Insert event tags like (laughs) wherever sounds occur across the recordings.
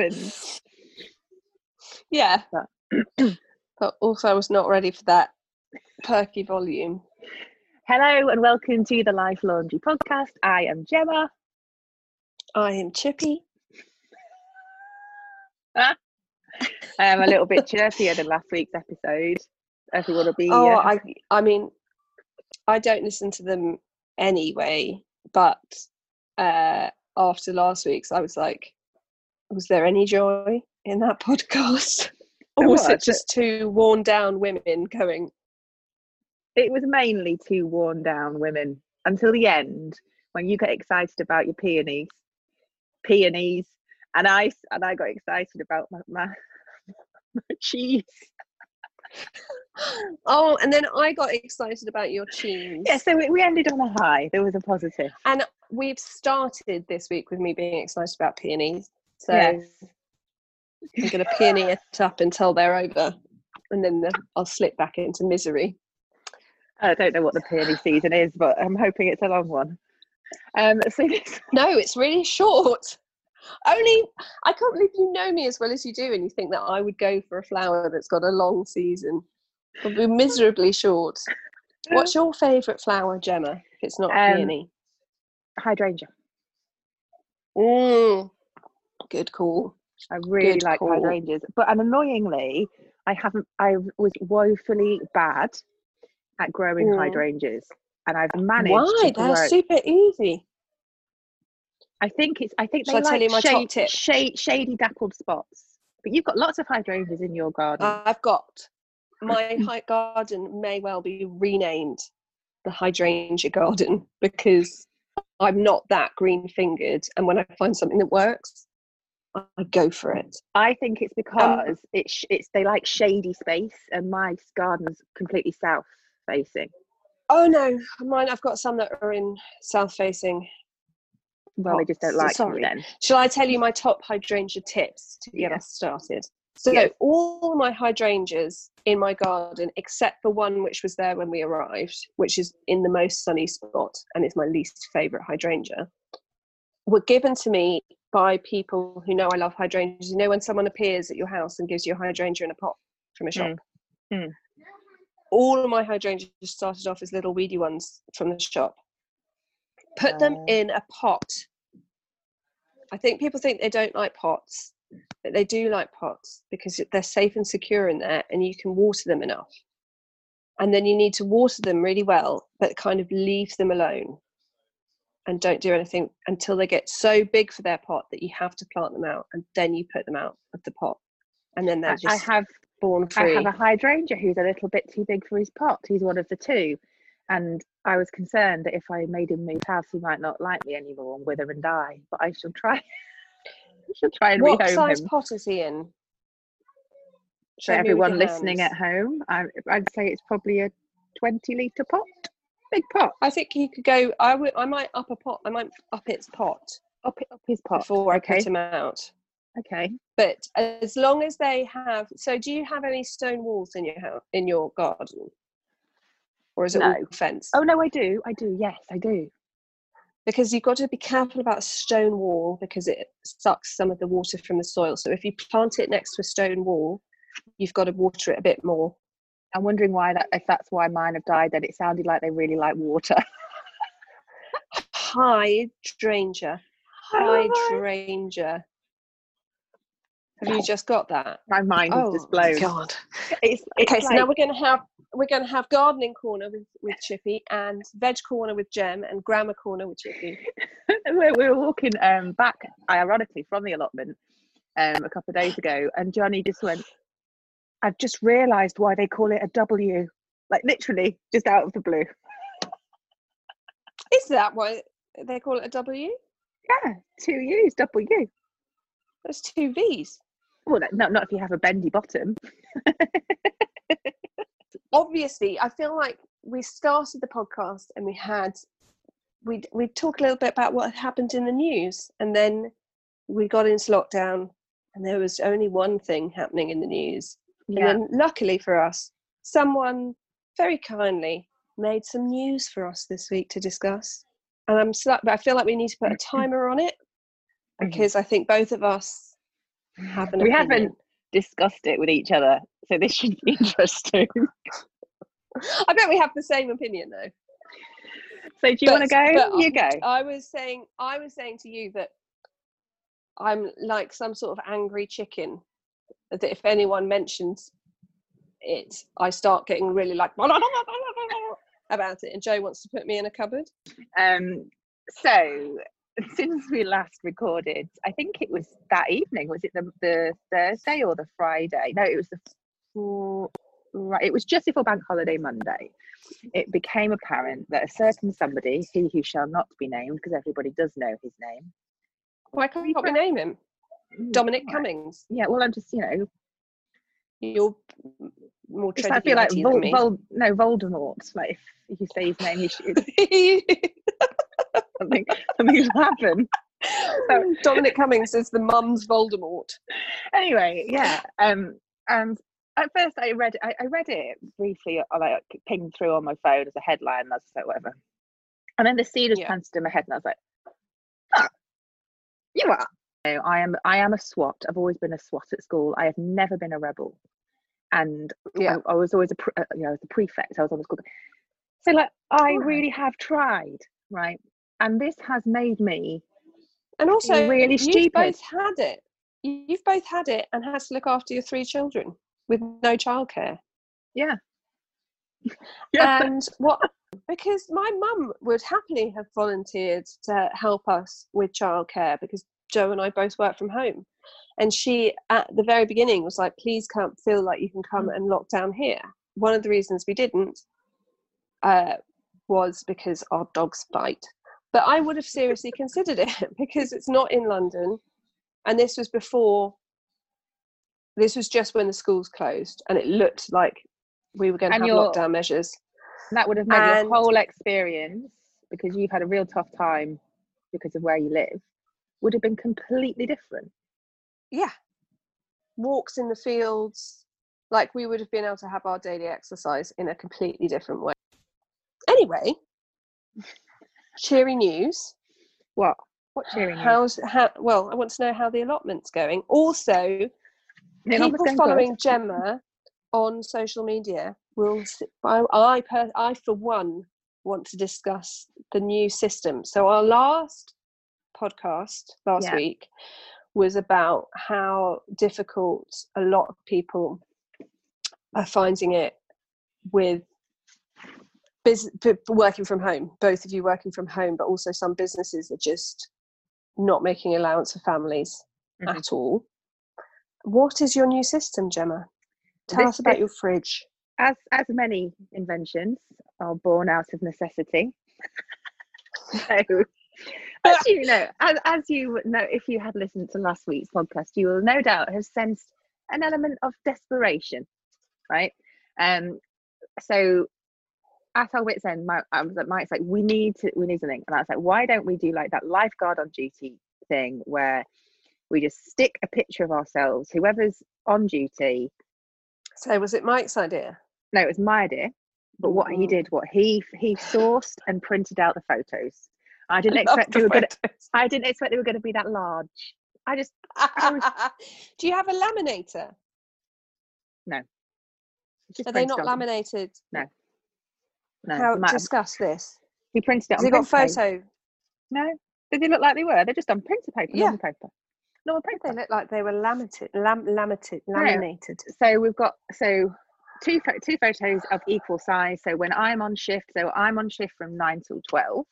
you know that happens? Yeah. (clears throat) but also, I was not ready for that perky volume. Hello and welcome to the Life Laundry podcast. I am Gemma. I am Chippy. (laughs) I am a little bit chirpier than last week's episode. Everyone will be. Oh, uh, I, I mean, I don't listen to them anyway, but uh, after last week's, I was like, was there any joy in that (laughs) podcast? or was was. it just two worn down women going, it was mainly two worn down women until the end when you get excited about your peonies, peonies, and I and I got excited about my, my, (laughs) my cheese. (laughs) oh, and then I got excited about your cheese. Yeah, so we, we ended on a high. There was a positive. And we've started this week with me being excited about peonies. So Yes. I'm going to peony it up until they're over. And then the, I'll slip back into misery. I don't know what the peony season is, but I'm hoping it's a long one. Um, so (laughs) this, No, it's really short. Only, I can't believe you know me as well as you do, and you think that I would go for a flower that's got a long season. It'll be miserably short. What's your favourite flower, Gemma? If it's not Um, peony. hydrangea. Mm, good call. I really Good like call. hydrangeas, but and annoyingly, I haven't. I was woefully bad at growing Mm. hydrangeas, and I've managed Why? to They're grow. super easy. I think it's. I think Shall they I like you my top shade, shade, shady dappled spots. But you've got lots of hydrangeas in your garden. I've got my garden may well be renamed the hydrangea garden (laughs) because I'm not that green fingered, and when I find something that works, I go for it. I think it's um, because it's it's they like shady space, and my garden's completely south facing. Oh no, mine. I've got some that are in south facing. Well, they just don't like sorry. then. Shall I tell you my top hydrangea tips to get Yeah. us started? So Yes. all my hydrangeas in my garden, except for one which was there when we arrived, which is in the most sunny spot and it's my least favourite hydrangea, were given to me by people who know I love hydrangeas. You know when someone appears at your house and gives you a hydrangea in a pot from a shop? Mm. Mm. All of my hydrangeas started off as little weedy ones from the shop. Put them in a pot. I think people think they don't like pots, but they do like pots because they're safe and secure in there and you can water them enough. And then you need to water them really well, but kind of leave them alone and don't do anything until they get so big for their pot that you have to plant them out and then you put them out of the pot. And then they're just I have born I have a hydrangea who's a little bit too big for his pot. He's one of the two. And I was concerned that if I made him move house, he might not like me anymore and wither and die. But I shall try. (laughs) I shall try and what rehome size him. pot is he in? For Show everyone listening hands. at home, I, I'd say it's probably a 20 litre pot. Big pot. I think he could go. I would. I might up a pot. I might up its pot Up, it, up his pot. before I okay. put him out. Okay. But as long as they have. So, do you have any stone walls in your house in your garden, or is it all fence? Oh, no, I do. I do. Yes, I do. Because you've got to be careful about a stone wall because it sucks some of the water from the soil. So, if you plant it next to a stone wall, you've got to water it a bit more. I'm wondering why that, if that's why mine have died, then it sounded like they really like water. Hydrangea. (laughs) Hydrangea. Have you just got that? My mind is just blown. Oh, God. It's, it's Okay, so now we're going to have we're going to have gardening corner with with Chippy and veg corner with Jem and grammar corner with Chippy. (laughs) we were walking um, back, ironically, from the allotment um, a couple of days ago, and Johnny just went, I've just realised why they call it a W. Like, literally, just out of the blue. Is that why they call it a W? Yeah, two U's, W. That's two V's. Well, no, not if you have a bendy bottom. (laughs) Obviously, I feel like we started the podcast and we had we we talked a little bit about what happened in the news, and then we got into lockdown, and there was only one thing happening in the news. Yeah. And then, luckily for us, someone very kindly made some news for us this week to discuss. and I'm stuck, but I feel like we need to put a timer on it Mhm. because I think both of us have an We opinion. haven't discussed it with each other, so this should be (laughs) interesting. I bet we have the same opinion though. So do you want to go? you go. I was saying, I was saying to you that I'm like some sort of angry chicken. That if anyone mentions it, I start getting really like (laughs) about it, and Joe wants to put me in a cupboard. Um, so since we last recorded, I think it was that evening. Was it the, the Thursday or the Friday? No, it was the fr- right. It was just before Bank Holiday Monday. It became apparent that a certain somebody, he who shall not be named, because everybody does know his name. Why can't we name him? Dominic Right. Cummings. Yeah, well, I'm just you know, You're more just I feel like Vol-. Vol- no Voldemort. Like if, you say his name, you should, (laughs) (laughs) something something will happen. So Dominic Cummings is the mum's Voldemort. anyway, yeah. Um, and at first I read I, I read it briefly, I like pinged through on my phone as a headline. Was like, whatever. And then the seed was Yeah. planted in my head, and I was like, ah, you are. I am. I am a swot. I've always been a swot at school. I have never been a rebel, and Yeah. I, I was always a pre- uh, you know the prefect. I was on the school. So like, I Right. really have tried, right? And this has made me And also, really you've stupid. both had it. You- You've both had it and had to look after your three children with no childcare. yeah. (laughs) yeah. And what? Because my mum would happily have volunteered to help us with childcare because Joe and I both work from home. And she, at the very beginning, was like, please come, feel like you can come and lock down here. One of the reasons we didn't uh, was because our dogs bite. But I would have seriously considered it (laughs) because it's not in London. And this was before, this was just when the schools closed and it looked like we were going to And have you're- lockdown measures. that would have made And- your whole experience because you've had a real tough time because of where you live would have been completely different. Yeah. Walks in the fields like we would have been able to have our daily exercise in a completely different way. Anyway (laughs) cheery news. What? What cheering you how's how well i want to know how the allotment's going. Also The people following good. gemma on social media will i I, per, I for one want to discuss the new system. So our last podcast last Yeah. week was about how difficult a lot of people are finding it with bus- working from home both of you working from home but also some businesses are just not making allowance for families Mhm. at all what is your new system gemma tell This- us about this- your fridge as as many inventions are born out of necessity (laughs) so as you know as, as you know if you had listened to last week's podcast you will no doubt have sensed an element of desperation right? Um so at our wits end my, I was like Mike's like we need to we need something. And I was like why don't we do like that lifeguard on duty thing where we just stick a picture of ourselves whoever's on duty so was it mike's idea? No it was my idea but what he did what he he sourced and printed out the photos i didn't (laughs) I expect they were gonna i didn't expect they were gonna be that large. I just I was- (laughs) do you have a laminator? Just are they not them. laminated? No. No. how discuss this. He printed it has on it got print paper. photo? No. Did they look like they were. They're just on printer paper Yeah. normal paper. Normal they paper. look like they were laminated lam- laminated laminated. So we've got so two two photos of equal size. So when i'm on shift so i'm on shift from 9 till 12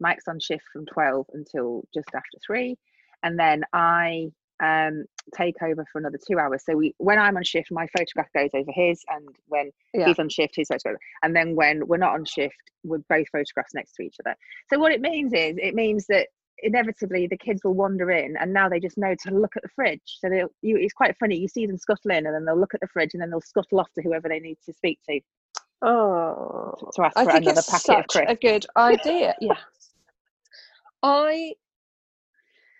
mike's on shift from 12 until just after 3 and then i um take over for another two hours. So we when i'm on shift my photograph goes over his and when yeah. he's on shift his photograph and then when we're not on shift we're both photographs next to each other. So what it means is it means that inevitably the kids will wander in and now they just know to look at the fridge. So they'll you, it's quite funny you see them scuttle in and then they'll look at the fridge and then they'll scuttle off to whoever they need to speak to. Oh to ask I for another packet of such a good idea. (laughs) Yeah. I,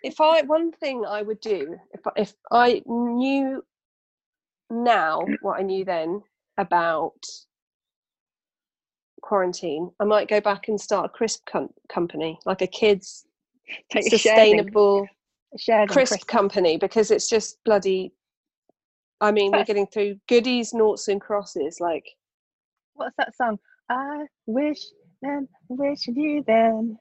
if I, one thing I would do, if I- if I knew now what I knew then about quarantine, I might go back and start a crisp com- company, like a kids (laughs) Take a shares in- sustainable crisp Chris- company, because it's just bloody. I mean, we're getting through goodies, noughts, and crosses. Like, What's that song? I wish then, wish you then.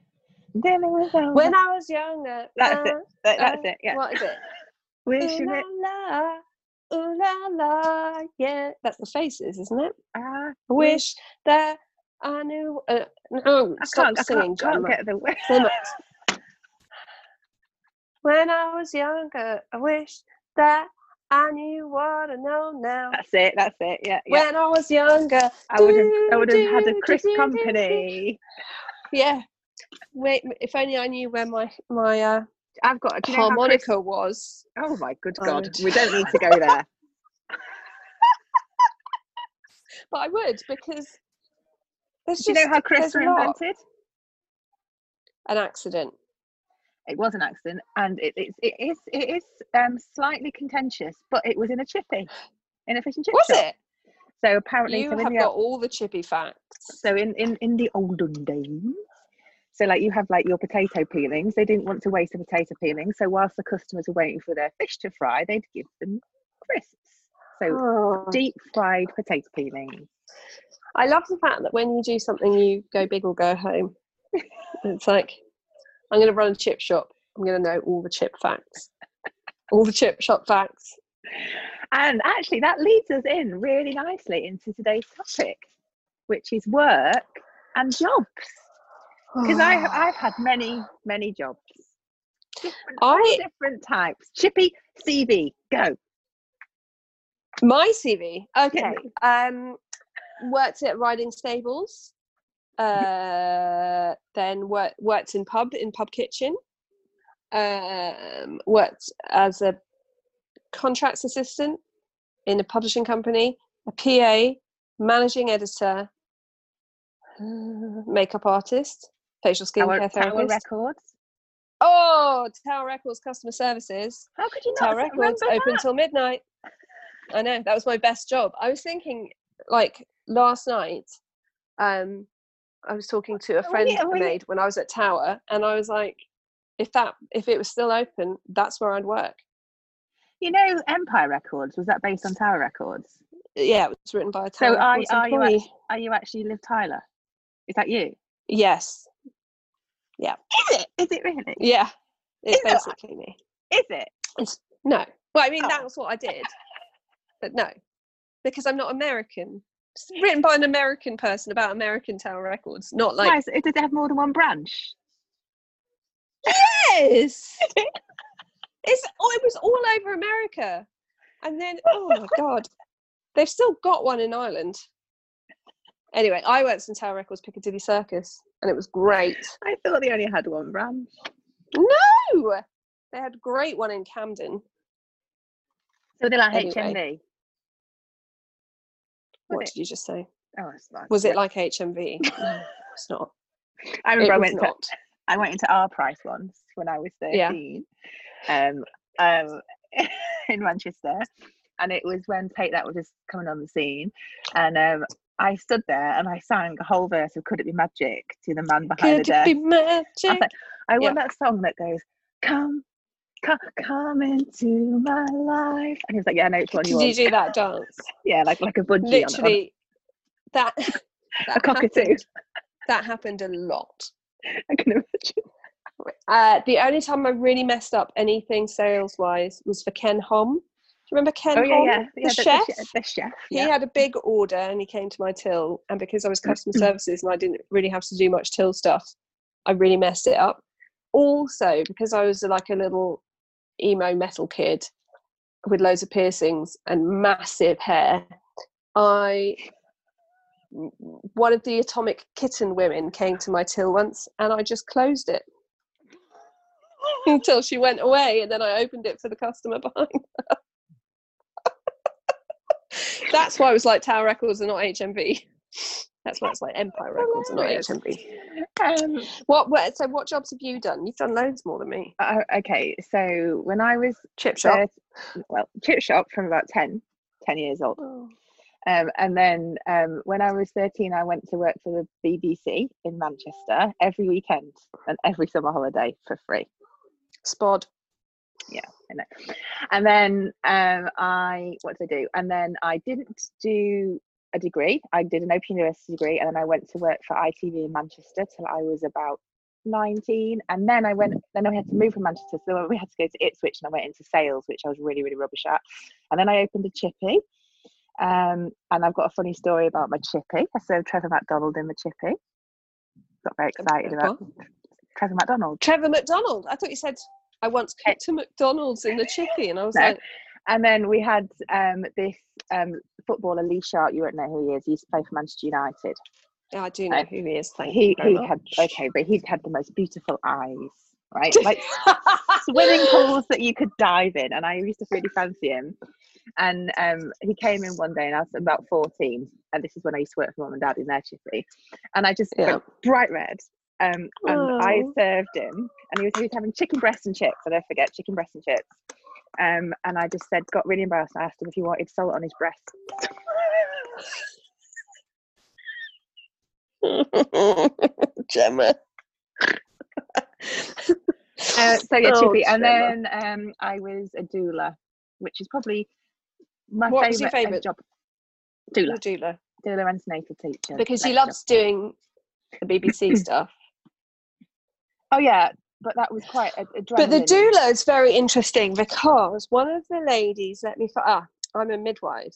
When I was younger. That's it, uh, That- that's uh, it. Yeah. What is it? (laughs) Wish Ooh you la la, ooh la la, yeah. That's the faces, isn't it? I I wish that I knew. Uh, no, I stop can't, I singing, can't, can't get the word. Sing it. When I was younger, I wish that I knew what I know now. That's it. That's it. Yeah. Yeah. When I was younger, I would have. I would have had a do, crisp do, do, do. company. yeah. Wait, if only I knew where my my uh, I've got. Do you know how harmonica crisp- was. Oh my good god. would- We don't need to go there. (laughs) But I would because Do you know how were invented? An accident. It was an accident, and it, it's it is it is um, slightly contentious, but it was in a chippy, in a fish and chip Was shop. it? So apparently, You so have the, got all the chippy facts. so in, in in the olden days, so like you have like your potato peelings. They didn't want to waste a potato peeling, so whilst the customers were waiting for their fish to fry, they'd give them crisps. So Oh. deep fried potato peelings. I love the fact that when you do something, you go big or go home. it's like, I'm going to run a chip shop. I'm going to know all the chip facts, all the chip shop facts. And actually, that leads us in really nicely into today's topic, which is work and jobs. Because I I've had many many jobs, different, I- different types. Chippy CV, go. my CV. Okay. Um, worked at riding stables. Uh, then worked worked in pub in pub kitchen. Um, worked as a contracts assistant in a publishing company, a PA, managing editor, uh, makeup artist, facial Tower, skincare Tower therapist. Records. oh, Tower Records customer services. How could you not Tower Records remember open that? till midnight. I know that was my best job. I was thinking, like last night, um, I was talking to a Oh, friend yeah, I made when I was at Tower, and I was like, if that if it was still open, that's where I'd work. You know, Empire Records was that based on Tower Records? Yeah, it was written by a So Tower are, are you are you actually Liv Tyler? Is that you? Yes, Is it? Is it really? yeah, it's Is it? basically me. Is it? It's no. Well, I mean Oh. that's what I did, but no, (laughs) because I'm not American. It's written by an American person about American Tower Records, not like is it, does have more than one branch? yes. (laughs) it's oh, it was all over America, and then oh my (laughs) god, they've still got one in Ireland. Anyway, I worked in Tower Records Piccadilly Circus, and it was great. I thought they only had one branch. No, they had a great one in Camden. So they're like Anyway. HMV. What did you just say? Oh, it's not. Was it like HMV? (laughs) No, it's not. I It remember I went not. to I went into our price once when I was 13 Yeah. thirteen, um, um, (laughs) in Manchester, and it was when Take That was just coming on the scene, and um, I stood there and I sang a whole verse of "Could It Be Magic" to the man behind Could the it be magic? like, I want Yeah. that song that goes, "Come, come, come into my life," and he was like, "Yeah, I know which one you Did you do that dance? (laughs) Yeah, like like a bungee, on- on, Literally, that, (laughs) (laughs) that a cockatoo. happened- that happened a lot. I can imagine. Uh, the only time I really messed up anything sales wise was for Ken Hom. You remember Ken Oh yeah, yeah, the yeah. chef? The, the chef. He Yeah. had a big order and he came to my till, and because I was mm-hmm. customer services and I didn't really have to do much till stuff, I really messed it up. Also, because I was like a little emo metal kid with loads of piercings and massive hair, I one of the atomic kitten women came to my till once and I just closed it (laughs) (laughs) until she went away and then I opened it for the customer (laughs) behind her. That's why it was like Tower Records and not HMV. That's why it's like Empire Records and not. HMV. Um, What, what so what jobs have you done? You've done loads more than me. uh, okay, so when I was Chip shop. thir- well, chip shop from about 10, 10 years old. Oh. Um, and then um, when I was 13, I went to work for the BBC in Manchester every weekend and every summer holiday for free. Spod. Yeah, I know. And then um, I, what did I do? And then I didn't do a degree. I did an Open University degree and then I went to work for ITV in Manchester till I was about 19 and then I went then we had to move from Manchester so we had to go to Ipswich and I went into sales which I was really really rubbish at. And then I opened a chippy um, and I've got a funny story about my chippy. I served Trevor McDonald in the chippy. Got very excited about Trevor McDonald Trevor McDonald I thought you said I once cooked to McDonald's in the chippy and I was no. like and then we had um, this um, footballer Lee Sharpe you won't know who he is he used to play for Manchester United yeah, I do know who he is. Thank he he had okay, but he had the most beautiful eyes, right? (laughs) Like swimming pools that you could dive in, and I used to really fancy him. And um, he came in one day, and I was about fourteen, and this is when I used to work for mum and dad in their chippy, and I just yeah. bright red. Um, and oh. I served him, and he was, he was having chicken breast and chips. I don't forget chicken breast and chips. Um, and I just said, got really embarrassed. I asked him if he wanted salt on his breast. (laughs) Gemma. (laughs) Uh, so yeah, oh, chippy, and then um, I was a doula, which is probably my what favorite, favorite job. Doula, doula, doula, antenatal teacher. Because he loves doing the BBC (clears throat) stuff. Oh yeah, but that was quite a, a But the doula is very interesting because one of the ladies let me. Ah, I'm a midwife.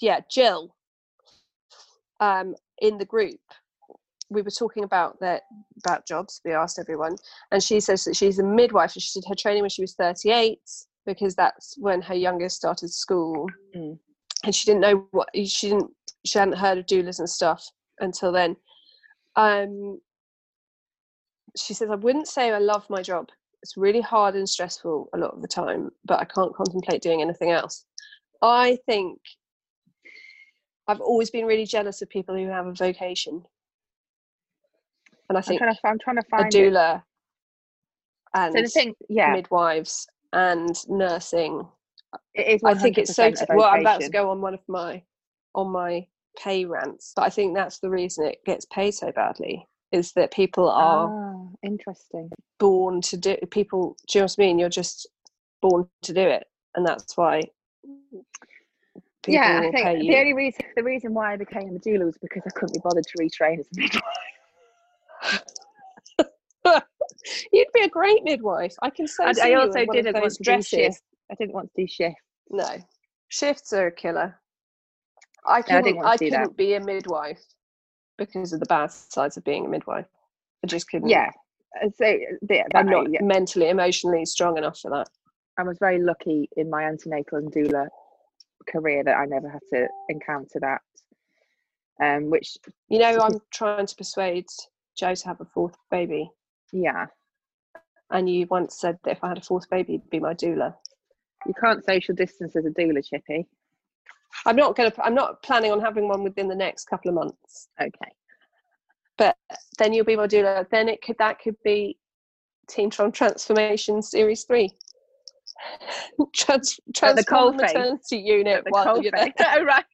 Yeah, Jill um, in the group we were talking about that about jobs we asked everyone and she says that she's a midwife she did her training when she was 38 because that's when her youngest started school mm. and she didn't know what she didn't she hadn't heard of doulas and stuff until then um she says i wouldn't say i love my job it's really hard and stressful a lot of the time but i can't contemplate doing anything else i think I've always been really jealous of people who have a vocation. And I think I'm trying to, I'm trying to find a doula it. and so the thing, yeah. midwives and nursing. It is I think it's so. T- well, I'm about to go on one of my on my pay rants, but I think that's the reason it gets paid so badly is that people are ah, interesting born to do people. Do you know what I mean? You're just born to do it, and that's why yeah, I think the only reason the reason why I became a doula was because I couldn't be bothered to retrain as a midwife. (laughs) You'd be a great midwife. I can say. I, I also didn't want to do shifts. I didn't want to do shifts. No, shifts are a killer. I couldn't. No, I, I couldn't that. be a midwife because of the bad sides of being a midwife. I just couldn't. Yeah. So yeah, I'm not yeah. mentally, emotionally strong enough for that. I was very lucky in my antenatal and doula career that I never had to encounter that. Um, which you know, I'm trying to persuade Joe to have a fourth baby. Yeah. And you once said that if I had a fourth baby, it'd be my doula. You can't social distance as a doula, Chippy. I'm not gonna. I'm not planning on having one within the next couple of months. Okay. But then you'll be my doula. Then it could that could be Teen Tron Transformation Series Three. (laughs) Trans- transform the cold maternity unit the while you're there. oh, right.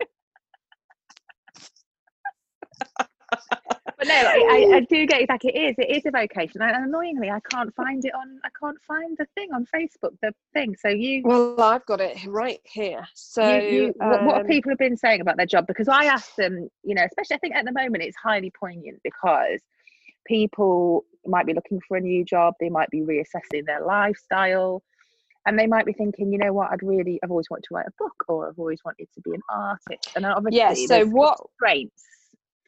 (laughs) but no, I, I, (laughs) do get it. Like it is, it is a vocation, and annoyingly, I can't find it on. I can't find the thing on Facebook. The thing. So you. Well, I've got it right here. So you, you, um, what, what um, people have been saying about their job? Because I asked them, you know, especially I think at the moment it's highly poignant because people might be looking for a new job. They might be reassessing their lifestyle and they might be thinking, you know what, I'd really, I've always wanted to write a book, or I've always wanted to be an artist, and obviously, yeah. So what constraints?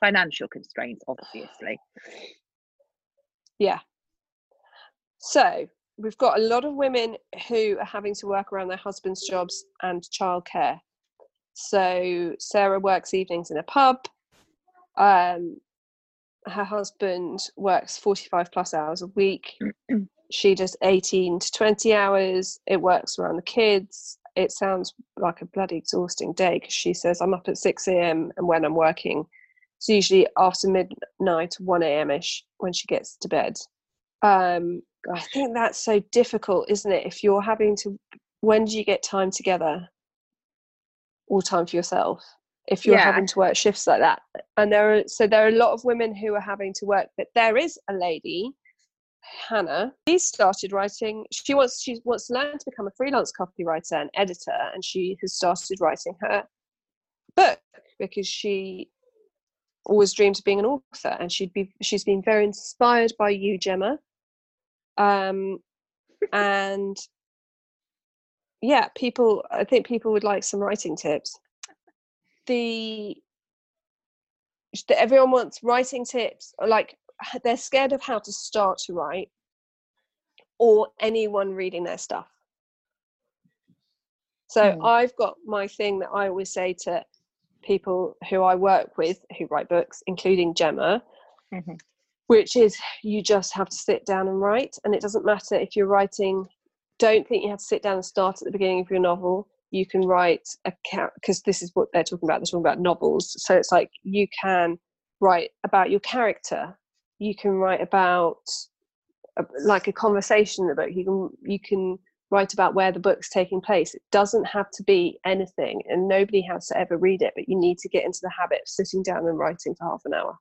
Financial constraints, obviously. Yeah. So we've got a lot of women who are having to work around their husbands' jobs and childcare. So Sarah works evenings in a pub. Um, her husband works 45 plus hours a week. (clears throat) she does 18 to 20 hours it works around the kids it sounds like a bloody exhausting day because she says i'm up at 6 a.m and when i'm working it's usually after midnight 1 a.m ish when she gets to bed um, i think that's so difficult isn't it if you're having to when do you get time together or time for yourself if you're Yeah. having to work shifts like that. And there are so there are a lot of women who are having to work, but there is a lady, Hannah. She started writing. She wants she wants to learn to become a freelance copywriter and editor, and she has started writing her book because she always dreamed of being an author, and she'd be she's been very inspired by you, Gemma. Um, and yeah, people. I think people would like some writing tips. The that everyone wants writing tips. Like they're scared of how to start to write, or anyone reading their stuff. So Hmm. I've got my thing that I always say to people who I work with who write books, including Gemma, Mhm. which is you just have to sit down and write. And it doesn't matter if you're writing, don't think you have to sit down and start at the beginning of your novel. You can write a because this is what they're talking about. They're talking about novels. So it's like you can write about your character. You can write about a, like a conversation in the book. You can you can write about where the book's taking place. It doesn't have to be anything, and nobody has to ever read it. But you need to get into the habit of sitting down and writing for half an hour.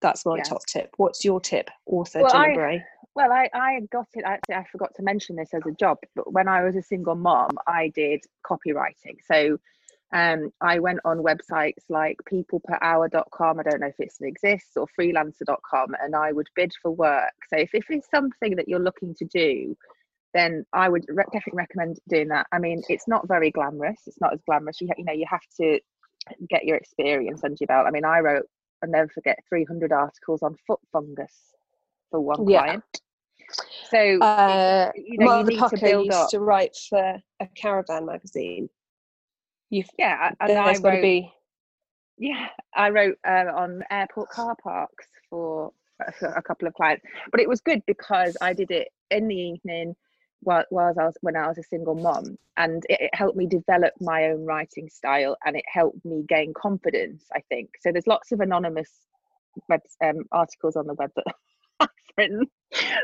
That's my Yes. top tip. What's your tip, author Well, Gemma I- Bray? Well, I, I got it. Actually, I forgot to mention this as a job, but when I was a single mom, I did copywriting. So um, I went on websites like peopleperhour.com. I don't know if it still exists or freelancer.com, and I would bid for work. So if, if it's something that you're looking to do, then I would re- definitely recommend doing that. I mean, it's not very glamorous. It's not as glamorous. You, you know, you have to get your experience under your belt. I mean, I wrote, I'll never forget, 300 articles on foot fungus for one Yeah. client. So Uh, you know, you to used up. to write for a caravan magazine. You've Yeah, and I there's got to wrote. be Yeah, I wrote uh, on airport car parks for, for a couple of clients, but it was good because I did it in the evening while, while I was when I was a single mom, and it, it helped me develop my own writing style, and it helped me gain confidence. I think so. There's lots of anonymous web um, articles on the web that (laughs) I've written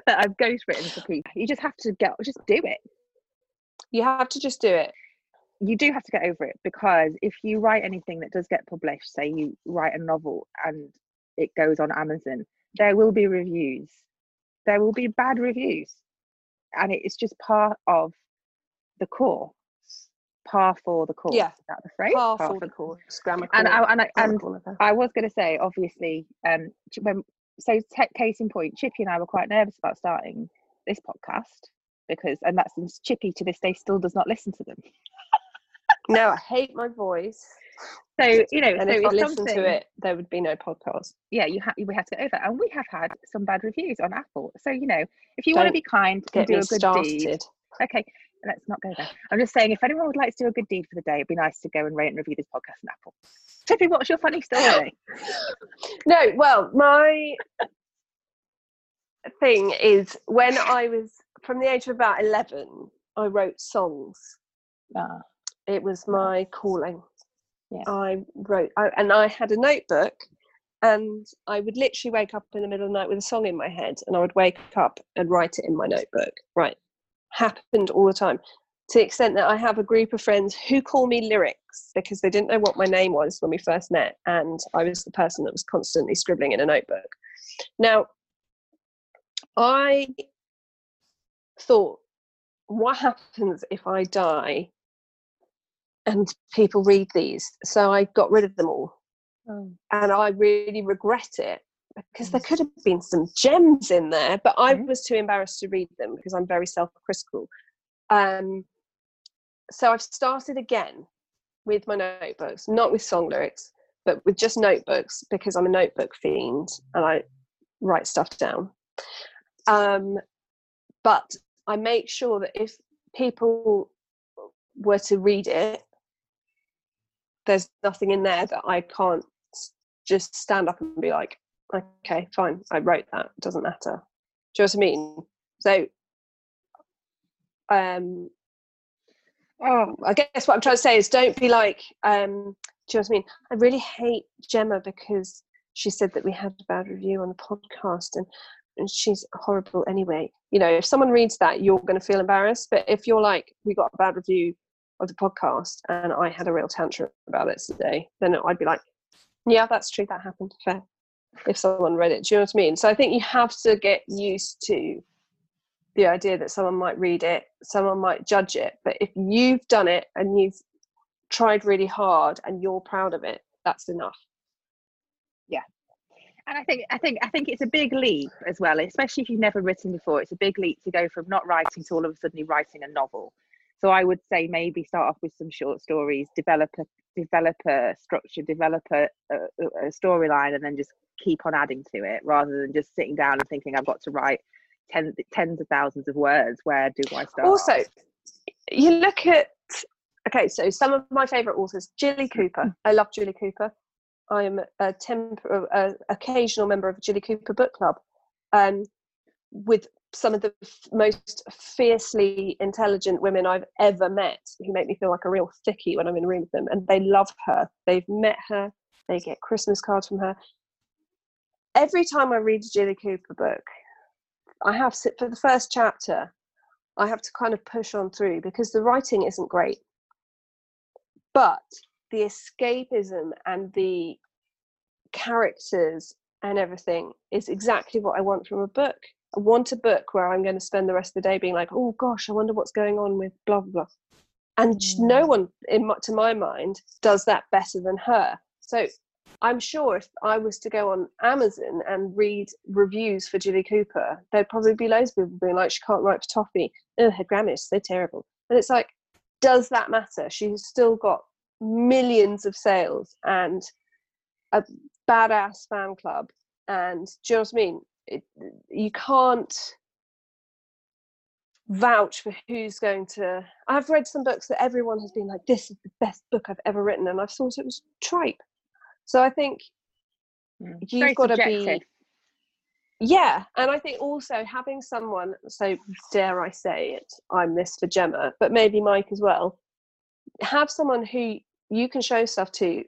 that I've ghostwritten for people. You just have to get just do it. you have to just do it. you do have to get over it because if you write anything that does get published, say you write a novel and it goes on Amazon, there will be reviews. There will be bad reviews. And it's just part of the course. Par for the course. Yeah. Is that the phrase? Par Par for for the course. grammar And I, and I, and. I was going to say, obviously, um, when so te- case in point, Chippy and I were quite nervous about starting this podcast because, and that's Chippy to this day still does not listen to them. No, I hate my voice. So you know, And so if I listened to it, there would be no podcast. yeah, you we have to get over and we have had some bad reviews on Apple. So you know, if you want to be kind and Get do me a good started. deed, okay, let's not go there. I'm just saying, if anyone would like to do a good deed for the day, it'd be nice to go and rate and review this podcast on Apple. Chippy, what's your funny story? (laughs) No, well, my thing is when I was from the age of about 11, I wrote songs. Ah, It was my calling. Yeah. I wrote, I, and I had a notebook, and I would literally wake up in the middle of the night with a song in my head, and I would wake up and write it in my notebook. Right, happened all the time. To the extent that I have a group of friends who call me lyrics because they didn't know what my name was when we first met, and I was the person that was constantly scribbling in a notebook. Now, I thought, what happens if I die and people read these? So I got rid of them all. oh, And I really regret it because there could have been some gems in there, but I Mhm. was too embarrassed to read them because I'm very self critical. Um, so I've started again with my notebooks, not with song lyrics, but with just notebooks because I'm a notebook fiend and I write stuff down. Um, but I make sure that if people were to read it, there's nothing in there that I can't just stand up and be like, okay, fine, I wrote that, it doesn't matter. Do you know what I mean? So, um, oh, I guess what I'm trying to say is don't be like, um, do you know what I mean? I really hate Gemma because she said that we had a bad review on the podcast and, and she's horrible anyway. You know, if someone reads that, you're going to feel embarrassed. But if you're like, we got a bad review of the podcast and I had a real tantrum about it today, then I'd be like, yeah, that's true, that happened. Fair. If someone read it, do you know what I mean? So I think you have to get used to the idea that someone might read it, someone might judge it. But if you've done it and you've tried really hard and you're proud of it, that's enough. Yeah. And I think I think I think it's a big leap as well, especially if you've never written before. It's a big leap to go from not writing to all of a sudden writing a novel. So I would say maybe start off with some short stories, develop a develop a structure, develop a, a, a storyline, and then just keep on adding to it, rather than just sitting down and thinking I've got to write tens tens of thousands of words. Where do I start? Also, you look at okay, so some of my favourite authors, Jilly Cooper. I love Jilly Cooper. I'm a temp, a, occasional member of Jilly Cooper Book Club, um, with some of the f- most fiercely intelligent women I've ever met, who make me feel like a real thickie when I'm in a room with them, and they love her. They've met her. They get Christmas cards from her. Every time I read a Jilly Cooper book, I have for the first chapter, I have to kind of push on through because the writing isn't great. But the escapism and the characters and everything is exactly what I want from a book. I want a book where I'm going to spend the rest of the day being like, oh gosh, I wonder what's going on with blah blah blah. And mm. no one, in my, to my mind, does that better than her. So I'm sure if I was to go on Amazon and read reviews for Jilly Cooper, there'd probably be loads of people being like, she can't write for toffee. Oh, her grammar is so terrible. And it's like, does that matter? She's still got millions of sales and a badass fan club. And do you know what I mean? It, you can't vouch for who's going to. I've read some books that everyone has been like, this is the best book I've ever written. And I've thought it was tripe so I think mm. you've got to be yeah and i think also having someone so dare i say it i'm this for gemma but maybe mike as well have someone who you can show stuff to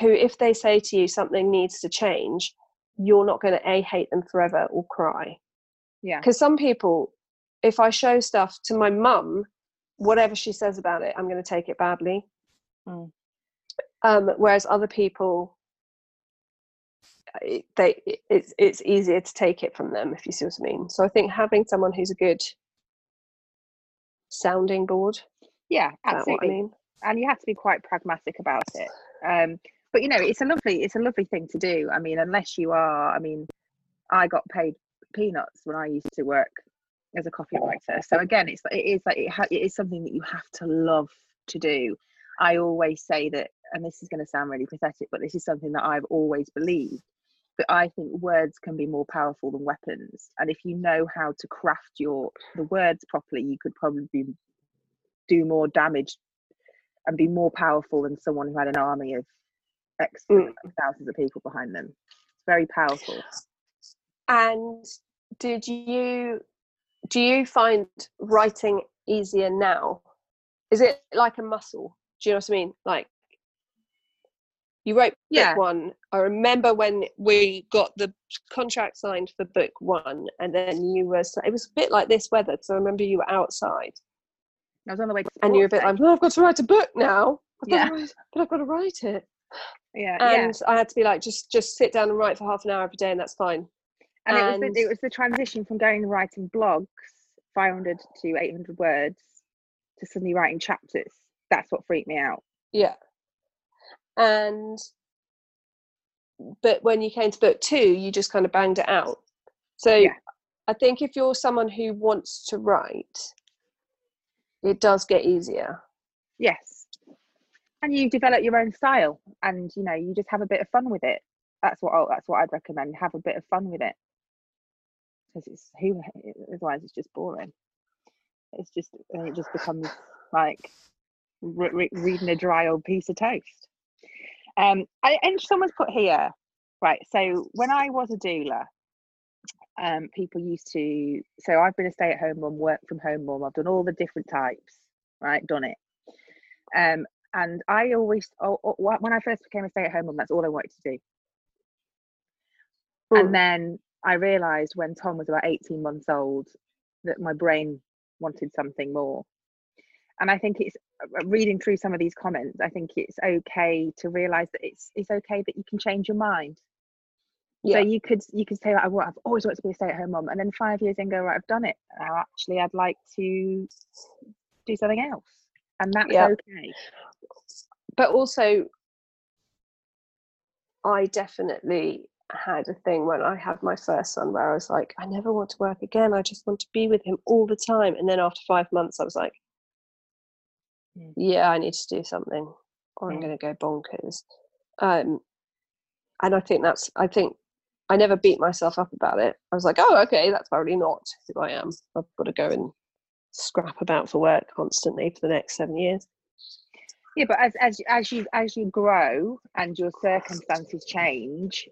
who if they say to you something needs to change you're not going to a hate them forever or cry yeah because some people if i show stuff to my mum whatever she says about it i'm going to take it badly mm. Um, whereas other people, they it's it's easier to take it from them if you see what I mean. So I think having someone who's a good sounding board. Yeah, absolutely. I mean? And you have to be quite pragmatic about it. Um, but you know, it's a lovely it's a lovely thing to do. I mean, unless you are, I mean, I got paid peanuts when I used to work as a copywriter. Oh. So again, it's it is like it, ha- it is something that you have to love to do. I always say that and this is going to sound really pathetic, but this is something that I've always believed. That I think words can be more powerful than weapons, and if you know how to craft your the words properly, you could probably do more damage and be more powerful than someone who had an army of X mm. thousands of people behind them. It's very powerful. And did you do you find writing easier now? Is it like a muscle? Do you know what I mean? Like you wrote book yeah. one. I remember when we got the contract signed for book one, and then you were. It was a bit like this weather because I remember you were outside. I was on the way, and you were a bit like, "Oh, I've got to write a book now." I've yeah, write, but I've got to write it. Yeah, and yeah. I had to be like, just just sit down and write for half an hour every day, and that's fine. And, and it was the, it was the transition from going and writing blogs, 500 to 800 words, to suddenly writing chapters. That's what freaked me out. Yeah and but when you came to book two you just kind of banged it out so yeah. i think if you're someone who wants to write it does get easier yes and you develop your own style and you know you just have a bit of fun with it that's what I'll, that's what i'd recommend have a bit of fun with it because it's who otherwise it's just boring it's just it just becomes like re- re- reading a dry old piece of toast um, I, and someone's put here, right? So when I was a doula, um, people used to. So I've been a stay-at-home mum, work from home mum. I've done all the different types, right? Done it. Um, and I always, oh, oh, when I first became a stay-at-home mum, that's all I wanted to do. And then I realised when Tom was about 18 months old that my brain wanted something more. And I think it's uh, reading through some of these comments, I think it's okay to realize that it's it's okay that you can change your mind. Yeah. So you could you could say, I, well, I've always wanted to be a stay-at-home mom, and then five years in, go right, I've done it. Now actually, I'd like to do something else, and that's Yeah. okay. But also I definitely had a thing when I had my first son where I was like, I never want to work again. I just want to be with him all the time. And then after five months, I was like, Mm. yeah, I need to do something or I'm Mm. going to go bonkers. Um, and I think that's, I think I never beat myself up about it. I was like, oh, okay, that's probably not who I am. I've got to go and scrap about for work constantly for the next seven years. Yeah, but as as as you as you grow and your circumstances change,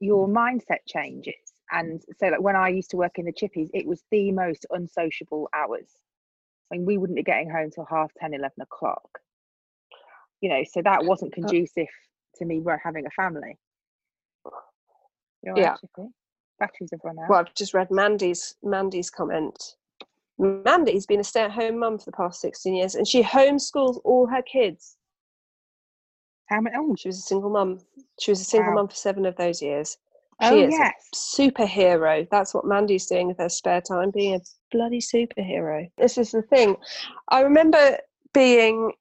your mm. mindset changes. And so, like when I used to work in the chippies, it was the most unsociable hours. I mean, we wouldn't be getting home till half 10, 11 o'clock. You know, so that wasn't uh. conducive to me we're having a family. Right, Yeah. Chippy? Batteries have run out. Well, I've just read Mandy's Mandy's comment. Mandy's been a stay-at-home mum for the past 16 years, and she homeschools all her kids. How many? Oh, She was a single mum. She was a single Wow. mum for seven of those years. She oh is yes. a superhero. That's what Mandy's doing with her spare time, being a bloody superhero. This is the thing. I remember being.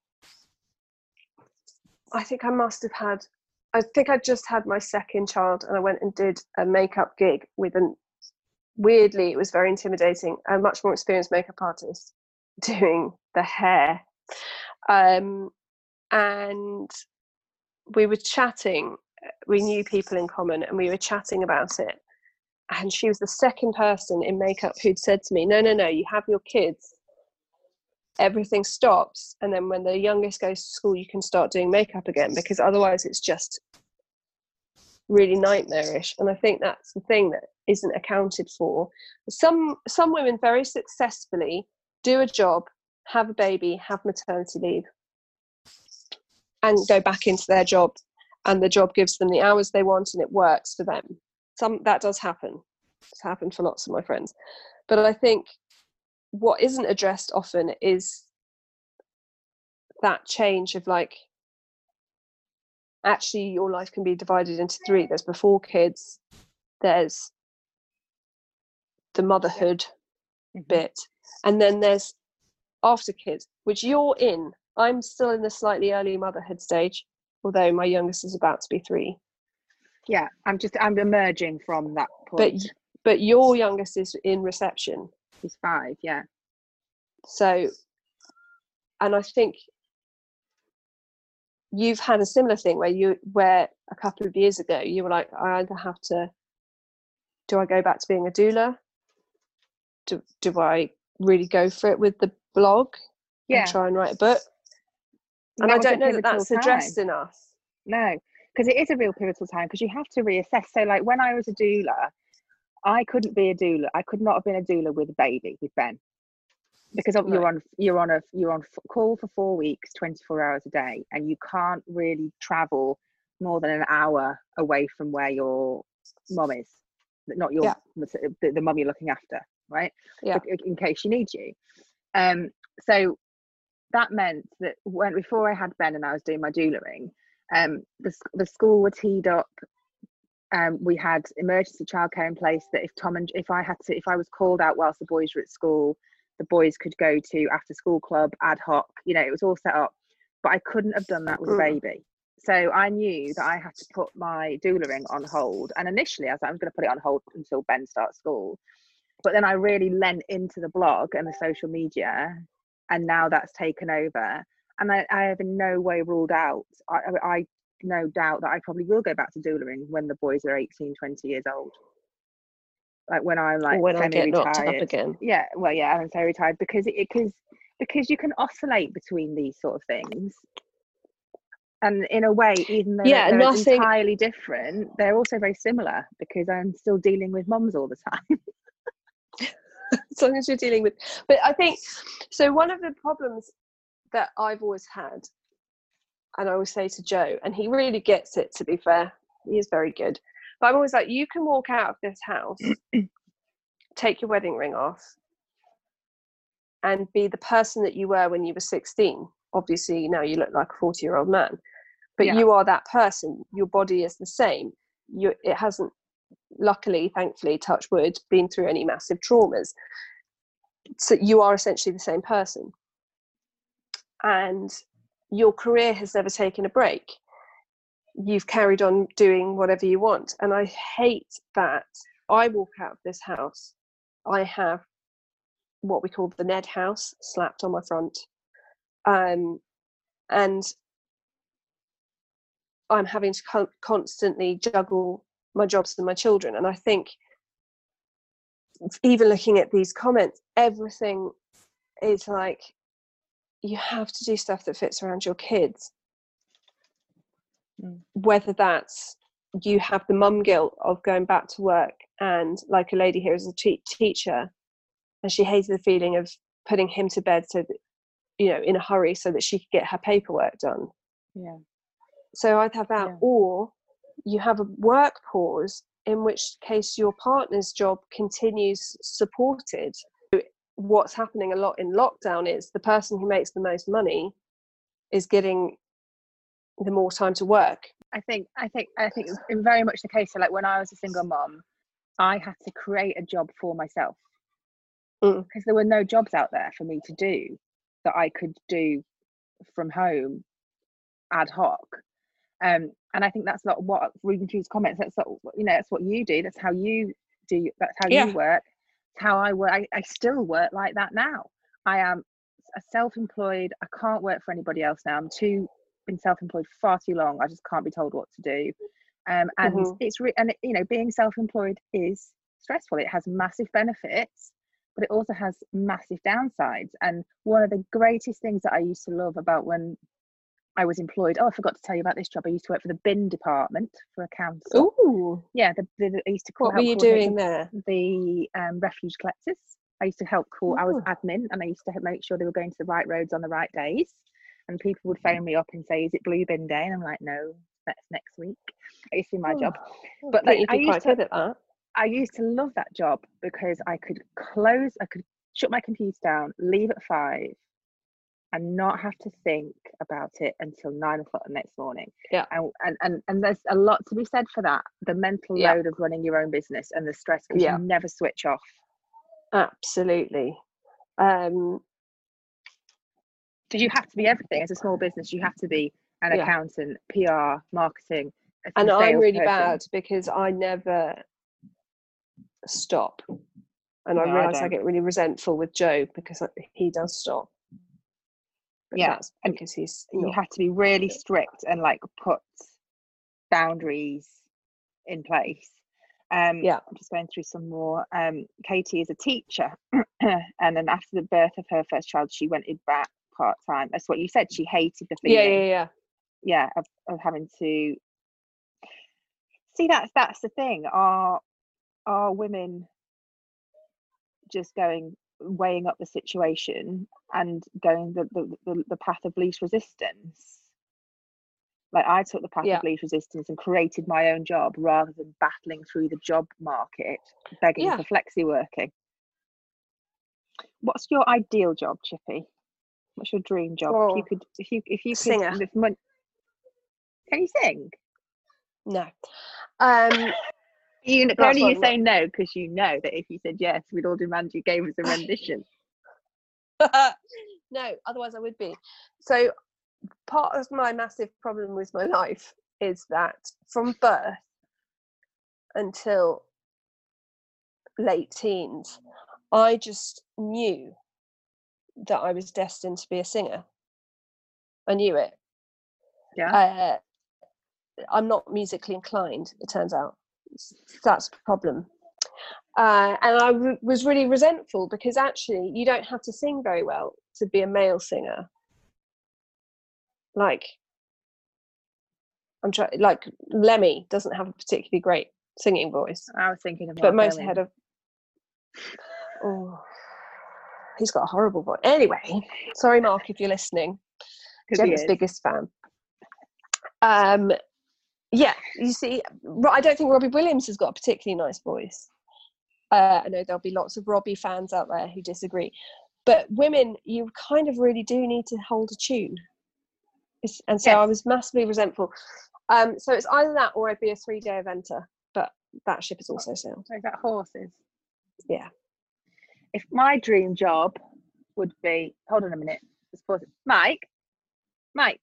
I think I must have had. I think I just had my second child, and I went and did a makeup gig with an. Weirdly, it was very intimidating. A much more experienced makeup artist (laughs) doing the hair, um, and we were chatting we knew people in common and we were chatting about it. And she was the second person in makeup who'd said to me no no no you have your kids. Everything stops. And then when the youngest goes to school you can start doing makeup again because otherwise it's just really nightmarish. And i think that's the thing that isn't accounted for. Some some women very successfully do a job have a baby have maternity leave and go back into their job and the job gives them the hours they want and it works for them. Some that does happen. It's happened for lots of my friends. But i think what isn't addressed often is that change of like actually your life can be divided into three. There's before kids there's the motherhood Mhm. bit and then there's after kids which you're in i'm still in the slightly early motherhood stage although my youngest is about to be three Yeah, I'm just I'm emerging from that but point. y- but your youngest is in reception He's five. Yeah. so and i think you've had a similar thing where you where a couple of years ago you were like i either have to do i go back to being a doula do, do i really go for it with the blog Yeah. and try and write a book and that i don't know that that's time. addressed enough No, because it is a real pivotal time because you have to reassess. So, like when I was a doula, I couldn't be a doula. I could not have been a doula with a baby with Ben, because of, you're on you're on a you're on call for four weeks, twenty four hours a day, and you can't really travel more than an hour away from where your mom is, not your Yeah. the, the mum you're looking after, right? Yeah. in, case she needs you. Um, so that meant that when before I had Ben and I was doing my doulaing, um, the the school were teed up. Um, we had emergency childcare in place that if Tom and if I had to if I was called out whilst the boys were at school, the boys could go to after school club ad hoc. You know, it was all set up, but I couldn't have done that with a Mm. baby. So I knew that I had to put my doulaing on hold. And initially, I was like, I'm going to put it on hold until Ben starts school. But then I really lent into the blog and the social media, and now that's taken over. And I, I have in no way ruled out. I, I, I no doubt that I probably will go back to doulaing when the boys are 18, 20 years old. Like when I'm like when i get knocked up again Yeah, well, yeah, I'm so retired because it because because you can oscillate between these sort of things. And in a way, even though Yeah, they're nothing- entirely different, they're also very similar because I'm still dealing with mums all the time. (laughs) (laughs) as long as you're dealing with but i think so one of the problems that i've always had and i always say to joe and he really gets it to be fair he is very good but i'm always like you can walk out of this house (clears throat) take your wedding ring off and be the person that you were when you were 16 obviously now you look like a 40 year old man but Yeah. you are that person. Your body is the same. You it hasn't luckily thankfully touch wood been through any massive traumas. So you are essentially the same person. And your career has never taken a break. You've carried on doing whatever you want. And i hate that i walk out of this house i have what we call the ned house slapped on my front. Um, and i'm having to con- constantly juggle my jobs and my children and i think even looking at these comments everything is like you have to do stuff that fits around your kids Mm. whether that's you have the mum guilt of going back to work and like a lady here is a te- teacher and she hated the feeling of putting him to bed so that you know in a hurry so that she could get her paperwork done Yeah. so I'd have that, Yeah. or you have a work pause, in which case your partner's job continues supported. What's happening a lot in lockdown is the person who makes the most money is getting the more time to work. I think I think I think it's very much the case. So like when I was a single mom, I had to create a job for myself Mm. because there were no jobs out there for me to do that I could do from home ad hoc. Um, and I think that's not what reading through his comments. That's not, you know that's what you do. That's how you do. That's how Yeah. you work. It's how I work. I, I still work like that now. I am a self-employed. I can't work for anybody else now. I'm too been self-employed far too long. I just can't be told what to do. Um, and Mhm. it's re- and you know being self-employed is stressful. It has massive benefits, but it also has massive downsides. And one of the greatest things that I used to love about when I was employed. Oh, I forgot to tell you about this job. I used to work for the bin department for a council. Ooh, Yeah, the, the, I used to call. what were you doing there? the um, refuge collectors. I used to help call. I was admin, and I used to make sure they were going to the right roads on the right days. And people would phone me up and say, "Is it blue bin day?" And I'm like, "No, that's next week." I used to do my job. Oh, But, like, I be used to- that. I used to love that job because I could close, I could shut my computer down, leave at five, and not have to think about it until nine o'clock the next morning. Yeah. And and and, and there's a lot to be said for that. The mental Yeah. load of running your own business and the stress because Yeah. you never switch off. Absolutely. Um, Because you have to be everything as a small business. You have to be an Yeah. accountant, PR, marketing. and I'm really salesperson. bad because I never stop. And I No, I realise I, don't. get really resentful with Joe because he does stop. Yeah, and because he's you have to be really strict and like put boundaries in place. Um, Yeah. I'm just going through some more. Um, Katie is a teacher, (clears throat) and then after the birth of her first child, she went back part time. That's what you said. She hated the yeah, yeah, yeah. yeah, of, of having to see. That's that's the thing. Are are women just going weighing up the situation and going the the, the, the path of least resistance? like I took the path Yeah. of least resistance and created my own job rather than battling through the job market, begging Yeah. for flexi working. What's your ideal job, Chippy? What's your dream job? if you could, if you, if you could, singer. if mon- can you sing? No. Um, You only you say no because you know that if you said yes, we'd all demand you gave us a rendition. (laughs) no, otherwise I would be. So, part of my massive problem with my life is that from birth until late teens, I just knew that I was destined to be a singer. I knew it. Yeah. Uh, I'm not musically inclined, it turns out. That's a problem. Uh, and I w- was really resentful because actually, you don't have to sing very well to be a male singer. Like, I'm trying. Like Lemmy doesn't have a particularly great singing voice, I was thinking of but most had a. Oh, he's got a horrible voice. Anyway, sorry, Mark, if you're listening. Gemma's biggest fan. Um, yeah, you see, I don't think Robbie Williams has got a particularly nice voice. Uh, I know there'll be lots of Robbie fans out there who disagree, but women, you kind of really do need to hold a tune. It's, and so Yes. I was massively resentful. Um, so it's either that or I'd be a three day eventer, but that ship is also sailed. Is that horses? Yeah. If my dream job would be, hold on a minute, let's pause it. Mike, Mike,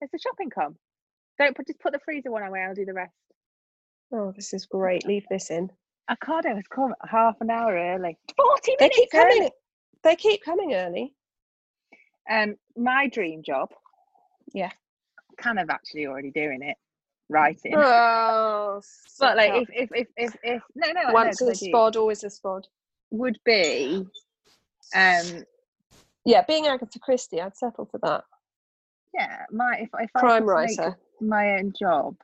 has the shopping come? Don't put just put the freezer one away. I'll do the rest. Oh, this is great. Leave this in. Ocado has come half an hour early. Forty They minutes keep coming. early. They keep coming early. Um, my dream job. Yeah. Kind of actually already doing it, writing. Oh, (laughs) but like, if if if if, if no no no, once 'cause a I spod, always a spod. would be, um, Yeah, being Agatha Christie, I'd settle for that. yeah, my if if I Crime make writer. My own job.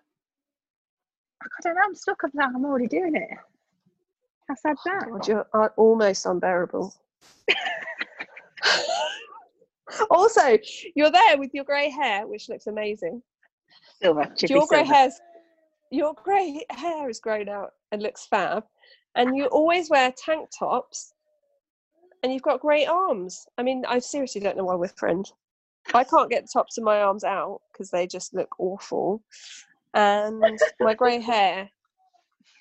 I don't know. I'm stuck with that. I'm already doing it. How sad's that? God, you're uh, almost unbearable. (laughs) also, you're there with your grey hair, which looks amazing. Silver, your grey silver. hair's your grey hair is grown out and looks fab, and you always wear tank tops, and you've got great arms. I mean, I seriously don't know why we're friends. I can't get the tops of my arms out because they just look awful, and my grey hair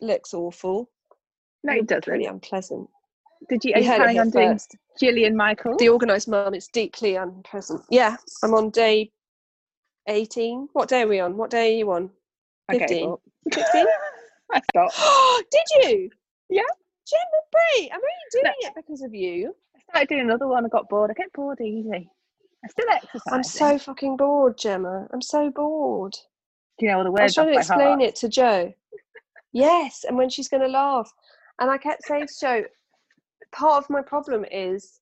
looks awful. No, it doesn't. Pretty unpleasant. Did you? You Are you it planning here on doing first. Jillian Michael? The organised mum is deeply unpleasant. Yeah, I'm on day 18. What day are we on? What day are you on? Okay, 15. well, (laughs) (laughs) 16? I stopped. (gasps) Did you? Yeah. Gemma Bray, I'm only doing it because of you. I started doing another one. I got bored. I get bored easy. I still exercise. I'm so fucking bored, Gemma. I'm so bored. Do you know all the word? I was trying to explain heart? it to Joe. Yes, and when she's going to laugh. And I kept saying to Joe, part of my problem is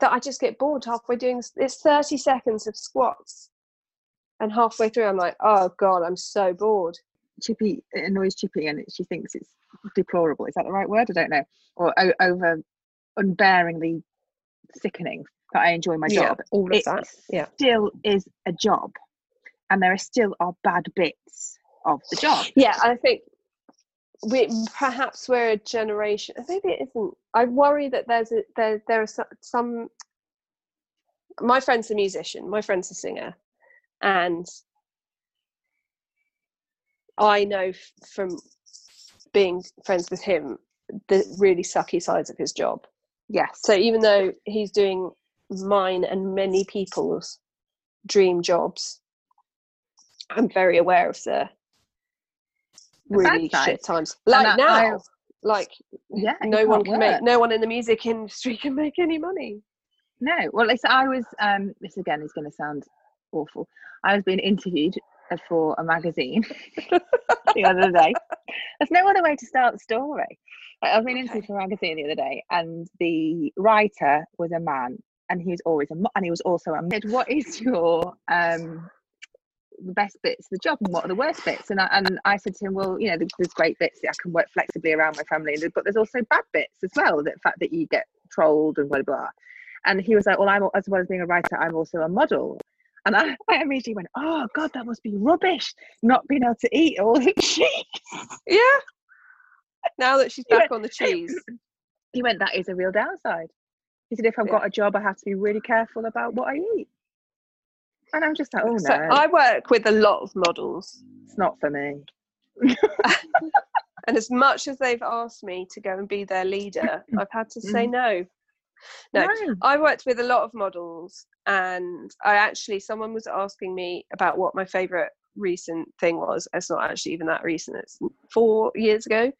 that I just get bored halfway doing this. It's 30 seconds of squats. And halfway through, I'm like, oh God, I'm so bored. Chippy it annoys Chippy, and it, she thinks it's deplorable. Is that the right word? I don't know. Or o- over unbearingly sickening that I enjoy my Yeah, job. all of it that. Yeah. still is a job, and there are still are bad bits of the job. Yeah, I think we perhaps we're a generation. Maybe it isn't. I worry that there's a, there there are so- some. My friend's a musician. My friend's a singer, and I know from being friends with him the really sucky sides of his job. Yes. So even though he's doing mine and many people's dream jobs, I'm very aware of the really shit times. Like I- now, I- like yeah. no one can make no one in the music industry (laughs) can make any money. No, well, it's, I was. Um, this again is going to sound awful. I was being interviewed for a magazine (laughs) the other day. There's no other way to start the story. Like, I was being interviewed Okay. for a magazine the other day, and the writer was a man, and he was always a, mo- and he was also a. Said, what is your um, the best bits of the job, and what are the worst bits? And I and I said to him, well, you know, there's, there's great bits that I can work flexibly around my family, but there's also bad bits as well. The fact that you get trolled and blah blah. blah. And he was like, well, I'm as well as being a writer, I'm also a model. And I, (laughs) I immediately went, oh God, that must be rubbish, not being able to eat all the (laughs) cheese. Yeah. Now that she's back went- on the cheese. He went, that is a real downside. He said, if I've Yeah. got a job, I have to be really careful about what I eat. And I'm just like, oh no, So I work with a lot of models. it's not for me. (laughs) And as much as they've asked me to go and be their leader, (coughs) I've had to mm-hmm. say no. No, I worked with a lot of models, and I actually, someone was asking me about what my favorite recent thing was. It's not actually even that recent, it's four years ago.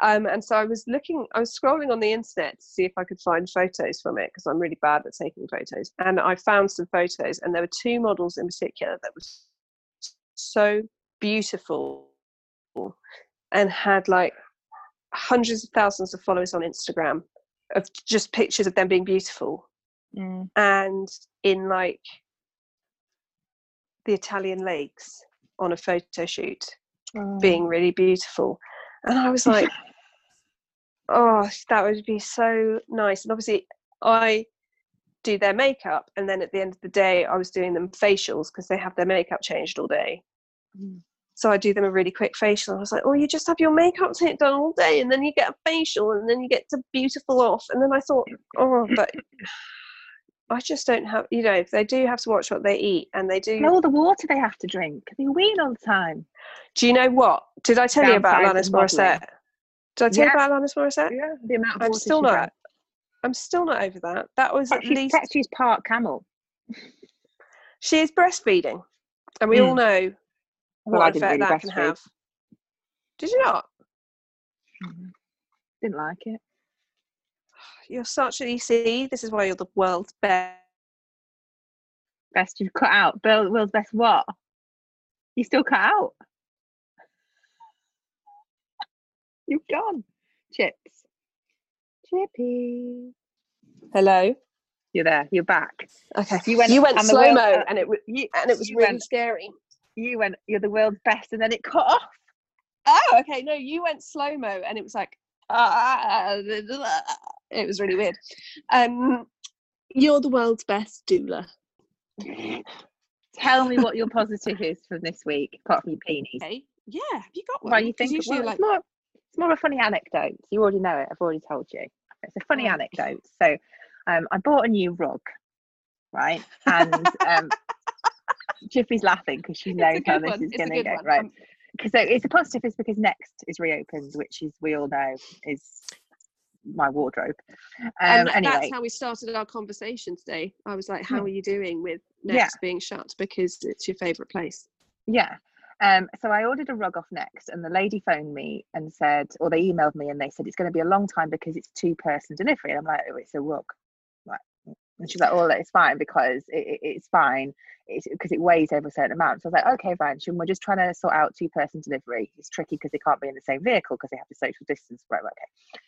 Um, and so I was looking, I was scrolling on the internet to see if I could find photos from it because I'm really bad at taking photos. And I found some photos, and there were two models in particular that was so beautiful and had like hundreds of thousands of followers on Instagram of just pictures of them being beautiful Mm. and in like the Italian lakes on a photo shoot Oh. being really beautiful. And I was like, oh, that would be so nice. And obviously, I do their makeup, and then at the end of the day, I was doing them facials because they have their makeup changed all day. Mm. So I do them a really quick facial. I was like, oh, you just have your makeup done all day and then you get a facial and then you get to beautiful off. And then I thought, oh, but I just don't have, you know, they do have to watch what they eat and they do. And all the water they have to drink. They ween all the time. Do you know what? Did I tell you about Alanis. Morissette? Did I tell you about Alanis Morissette? Yeah, the amount of I'm water still not. drank. I'm still not over that. That was at She's, least she's part camel. she is breastfeeding, and we all know Well, I what effect really that can have. Did you not? Mhm. Didn't like it. You're such an EC. This is why you're the world's best. Best you've cut out. Bill, Will's best what? You still cut out. (laughs) You've gone. Chips. Chippy. Hello. You're there. You're back. Okay. You went You went slow mo, uh, and it was You, and it was really went, scary. you went, you're the world's best, and then it cut off. Oh, okay. No, you went slow mo, and it was like, ah, ah, ah, ah it was really weird. Um, you're the world's best doula. Tell me what your positive is from this week, apart from your peonies. Okay. Yeah. Have you got one? Well, you think usually well, like it's more it's more a funny anecdote. You already know it. I've already told you. It's a funny Oh. anecdote. So, um, I bought a new rug, right? And um, (laughs) Jiffy's laughing because she knows how this one. is going to go, one. right? Um, Because so it's a positive is because next is reopened, which is we all know is my wardrobe. Um, and anyway, that's how we started our conversation today. I was like, "How are you doing with Yeah. Next being shut because it's your favourite place?" Yeah. Um, so I ordered a rug off Next, and the lady phoned me and said, or they emailed me and they said it's going to be a long time because it's two person delivery. And I'm like, oh, it's a rug. Right. And she's like, oh, it's fine because it, it- it's fine. Because it weighs over a certain amount. So I was like, okay, fine. She, we're just trying to sort out two person delivery. It's tricky because they can't be in the same vehicle because they have to social distance. Right, right, okay.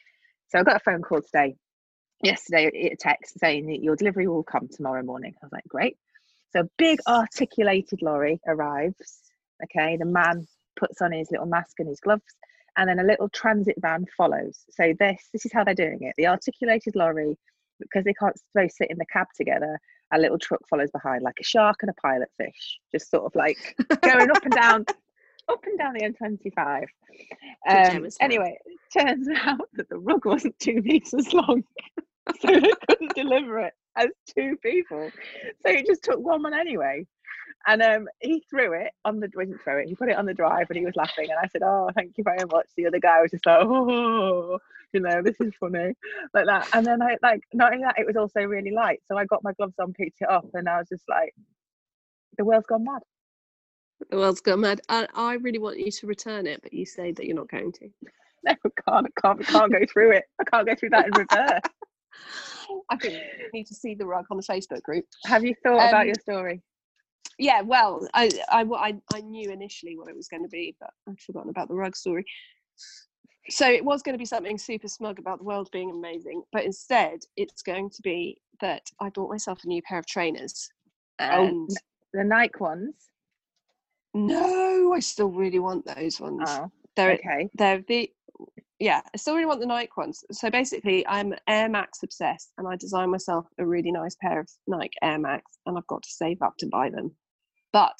So I got a phone call today, yesterday, a text saying that your delivery will come tomorrow morning. I was like, great. So a big articulated lorry arrives. Okay, the man puts on his little mask and his gloves, and then a little transit van follows. So this this is how they're doing it. The articulated lorry, because they can't both sit in the cab together, a little truck follows behind, like a shark and a pilot fish, just sort of like (laughs) going up and down, up and down the M25. Um, anyway, it turns (laughs) out that the rug wasn't two meters long, (laughs) so they couldn't deliver it as two people. So it just took one man anyway. And um, he threw it on the he didn't throw it. He put it on the drive, and he was laughing. And I said, "Oh, thank you very much." The other guy was just like, "Oh, you know, this is funny," like that. And then I like not only that, it was also really light. So I got my gloves on, picked it up, and I was just like, "The world's gone mad." The world's gone mad. I, I really want you to return it, but you say that you're not going to. (laughs) No, I can't. I can't. I can't go through it. I can't go through that in reverse. (laughs) I think you need to see the rug on the Facebook group. Have you thought about Um, your story? Yeah, well, I, I, I, I knew initially what it was going to be, but I'd forgotten about the rug story. So it was going to be something super smug about the world being amazing, but instead it's going to be that I bought myself a new pair of trainers. Oh, And The Nike ones. No, I still really want those ones. Oh, they're okay. they're the yeah i still really want the nike ones so basically i'm air max obsessed and i designed myself a really nice pair of nike air max and i've got to save up to buy them but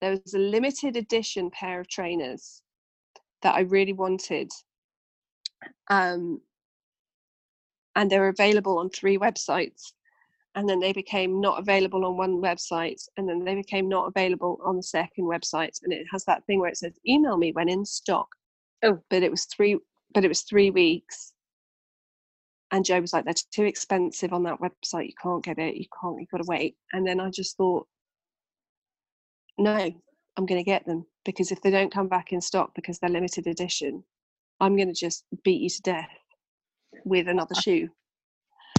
there was a limited edition pair of trainers that i really wanted um and they were available on three websites and then they became not available on one website and then they became not available on the second website and it has that thing where it says email me when in stock. Oh. but it was three but it was three weeks. And joe was like they're too expensive on that website. You can't get it. You can't you've got to wait. And then i just thought no i'm going to get them because if they don't come back in stock because they're limited edition i'm going to just beat you to death with another shoe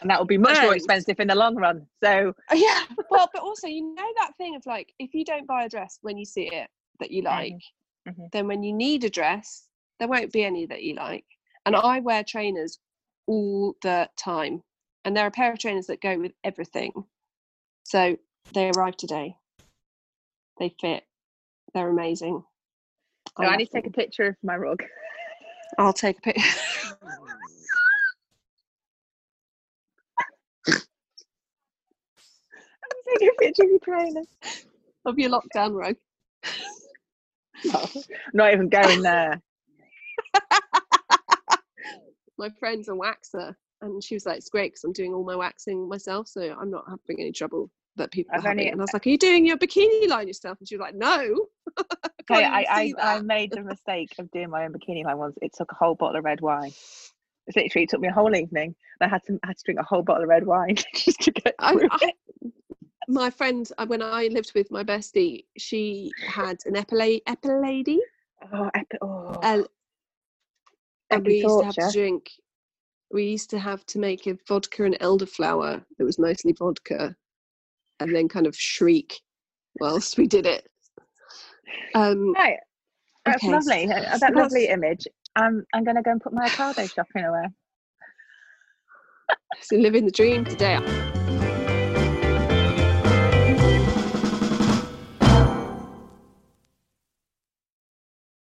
And that will be much more expensive in the long run. So Oh, yeah. Well but also you know that thing of like if you don't buy a dress when you see it that you like mhm. then when you need a dress there won't be any that you like. And i wear trainers all the time and there are a pair of trainers that go with everything. So they arrived today. They fit. They're amazing. So I love need to take a picture of my rug. i'll take a picture (laughs) (laughs) Take a picture of your trainers. of your lockdown rug (laughs) Not even going there. (laughs) my friend's a waxer, and she was like, "It's great because I'm doing all my waxing myself, so I'm not having any trouble that people I've are having." only- And I was like, "Are you doing your bikini line yourself?" And she was like, "No." I Okay, I, I, I made the mistake of doing my own bikini line once. It took a whole bottle of red wine. It literally took me a whole evening. I had to I had to drink a whole bottle of red wine just to get I- through I- it. My friend, uh, when I lived with my bestie, she had an epilate, epilady, Oh, epi- oh. and, and we used to have to drink. We used to have to make a vodka and elderflower that was mostly vodka, and then kind of shriek whilst we did it. Um, Right. That's Okay, lovely. Uh, That lovely what's- image. Um, I'm going to go and put my Ocado shopping away. (laughs) so living the dream today.